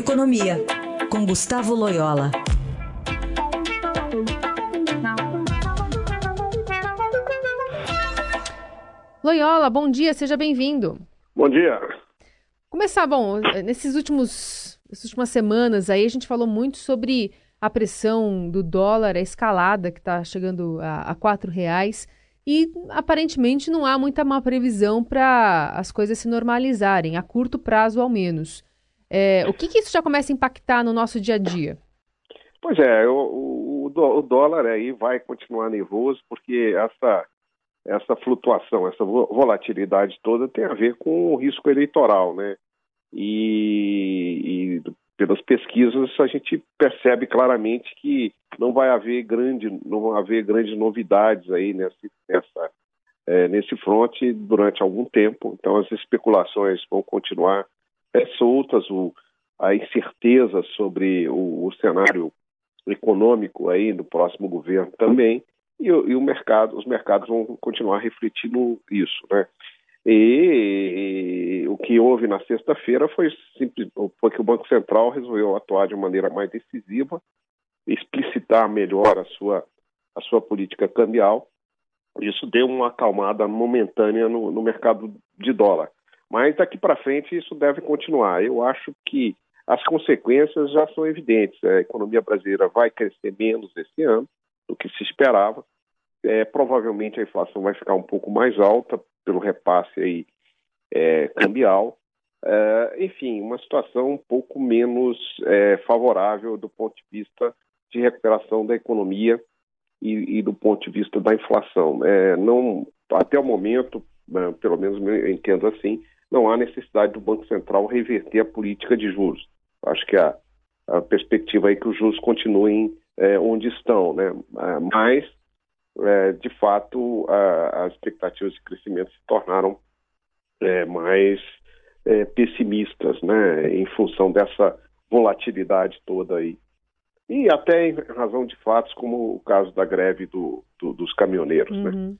Economia, com Gustavo Loyola. Loyola, bom dia, seja bem-vindo. Bom dia. Começar, bom, nesses últimos, nessas últimas semanas aí a gente falou muito sobre a pressão do dólar, a escalada que está chegando a, a quatro reais e aparentemente não há muita má previsão para as coisas se normalizarem, a curto prazo ao menos. É, o que, que, isso já começa a impactar no nosso dia a dia? Pois é, o, o, o dólar aí vai continuar nervoso porque essa, essa flutuação, essa volatilidade toda tem a ver com o risco eleitoral, né? E, e pelas pesquisas a gente percebe claramente que não vai haver grande, não vai haver grandes novidades aí nesse, nessa, é, nesse fronte durante algum tempo. Então as especulações vão continuar é, soltas, o, a incerteza sobre o, o, cenário econômico aí no próximo governo também, e, e, o mercado, os mercados vão continuar refletindo isso, né? E, e o que houve na sexta-feira foi, simples, foi que o Banco Central resolveu atuar de maneira mais decisiva, explicitar melhor a sua, a sua política cambial. Isso deu uma acalmada momentânea no, no mercado de dólar. Mas daqui para frente isso deve continuar. Eu acho que as consequências já são evidentes. A economia brasileira vai crescer menos esse ano do que se esperava. É, provavelmente a inflação vai ficar um pouco mais alta pelo repasse aí, é, cambial. É, enfim, uma situação um pouco menos é, favorável do ponto de vista de recuperação da economia e, e do ponto de vista da inflação. É, não, até o momento, é, pelo menos eu entendo assim, não há necessidade do Banco Central reverter a política de juros. Acho que a, a perspectiva é que os juros continuem é, onde estão, né? É, mas, é, de fato, a, as expectativas de crescimento se tornaram é, mais é, pessimistas, né? Em função dessa volatilidade toda aí. E até em razão de fatos como o caso da greve do, do, dos caminhoneiros, né? uhum. né?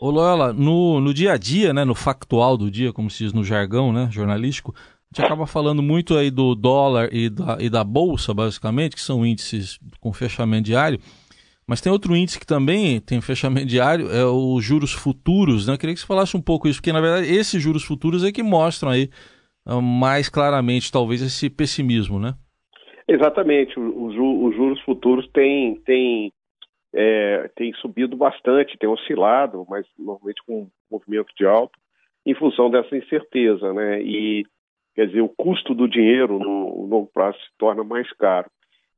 Ô Loyola, no, no dia a dia, né, no factual do dia, como se diz no jargão né, jornalístico, a gente acaba falando muito aí do dólar e da, e da bolsa, basicamente, que são índices com fechamento diário. Mas tem outro índice que também tem fechamento diário, é os juros futuros, né? Eu queria que você falasse um pouco isso, porque na verdade esses juros futuros é que mostram aí ah, mais claramente, talvez, esse pessimismo, né? Exatamente. Os, os juros futuros têm, têm é, tem subido bastante, tem oscilado, mas normalmente com um movimento de alta, em função dessa incerteza, né? E quer dizer, o custo do dinheiro no, longo prazo se torna mais caro.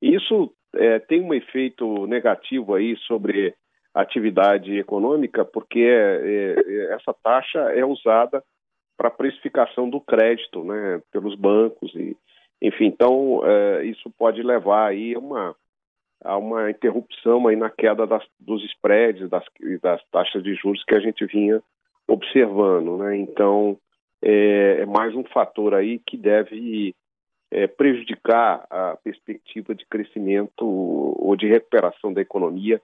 E isso é, tem um efeito negativo aí sobre a atividade econômica, porque é, é, essa taxa é usada para precificação do crédito, né, pelos bancos e, enfim, então é, isso pode levar aí a uma há uma interrupção aí na queda das, dos spreads das, das taxas de juros que a gente vinha observando, né? Então é, é mais um fator aí que deve é, prejudicar a perspectiva de crescimento ou de recuperação da economia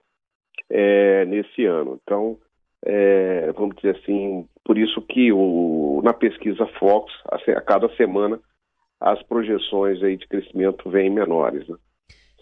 é, nesse ano. Então, é, vamos dizer assim, por isso que o, na pesquisa Fox, a, a cada semana, as projeções aí de crescimento vêm menores. Né?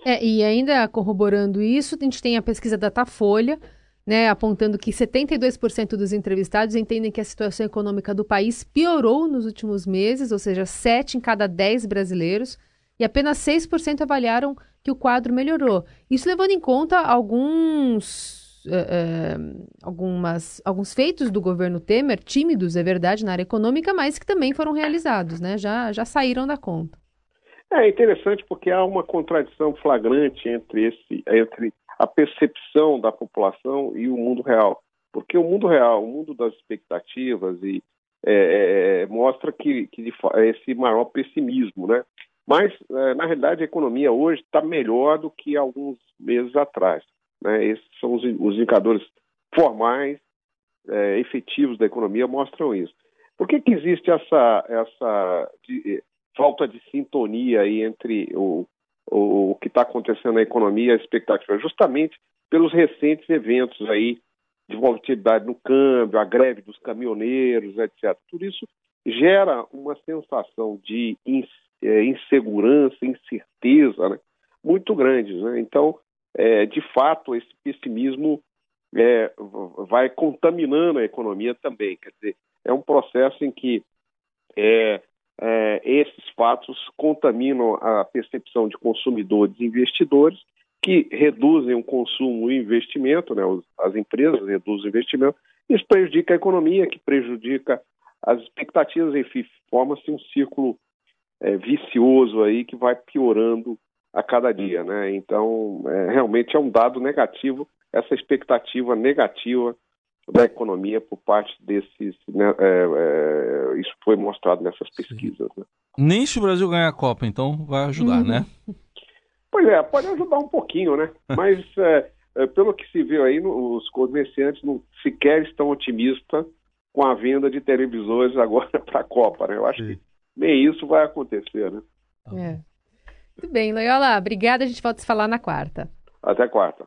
É, e ainda corroborando isso, a gente tem a pesquisa Datafolha, né, apontando que 72% dos entrevistados entendem que a situação econômica do país piorou nos últimos meses, ou seja, 7 em cada 10 brasileiros, e apenas 6% avaliaram que o quadro melhorou. Isso levando em conta alguns Uh, algumas, alguns feitos do governo Temer, tímidos, é verdade, na área econômica, mas que também foram realizados, né? Já, já saíram da conta. É interessante porque há uma contradição flagrante entre, esse, entre a percepção da população e o mundo real. Porque o mundo real, o mundo das expectativas, e, é, é, é mostra que, que esse maior pessimismo, né? Mas, é, na realidade, a economia hoje está melhor do que alguns meses atrás. Né? Esses são os, os indicadores formais, é, efetivos da economia, mostram isso. Por que, que existe essa, essa falta de sintonia aí entre o, o, o que está acontecendo na economia e a expectativa, justamente pelos recentes eventos aí de volatilidade no câmbio, a greve dos caminhoneiros, etc. Tudo isso gera uma sensação de é, insegurança, incerteza, né? muito grandes. Né? Então, é, de fato, esse pessimismo é, vai contaminando a economia também. Quer dizer, é um processo em que é, é, esses fatos contaminam a percepção de consumidores e investidores, que reduzem o consumo e o investimento, né? as empresas reduzem o investimento, isso prejudica a economia, que prejudica as expectativas, enfim, forma-se um círculo é, vicioso aí que vai piorando a cada dia, né? Então, é, realmente é um dado negativo essa expectativa negativa da economia por parte desses. Né, é, é, isso foi mostrado nessas pesquisas. Né? Nem se o Brasil ganhar a Copa, então vai ajudar, né? uhum. né? Pois é, pode ajudar um pouquinho, né? Mas é, é, pelo que se viu aí, os comerciantes não sequer estão otimistas com a venda de televisores agora para a Copa, né? Eu acho Sim. que nem isso vai acontecer, né? É. Muito bem, Loyola, obrigada. A gente volta a se falar na quarta. Até quarta.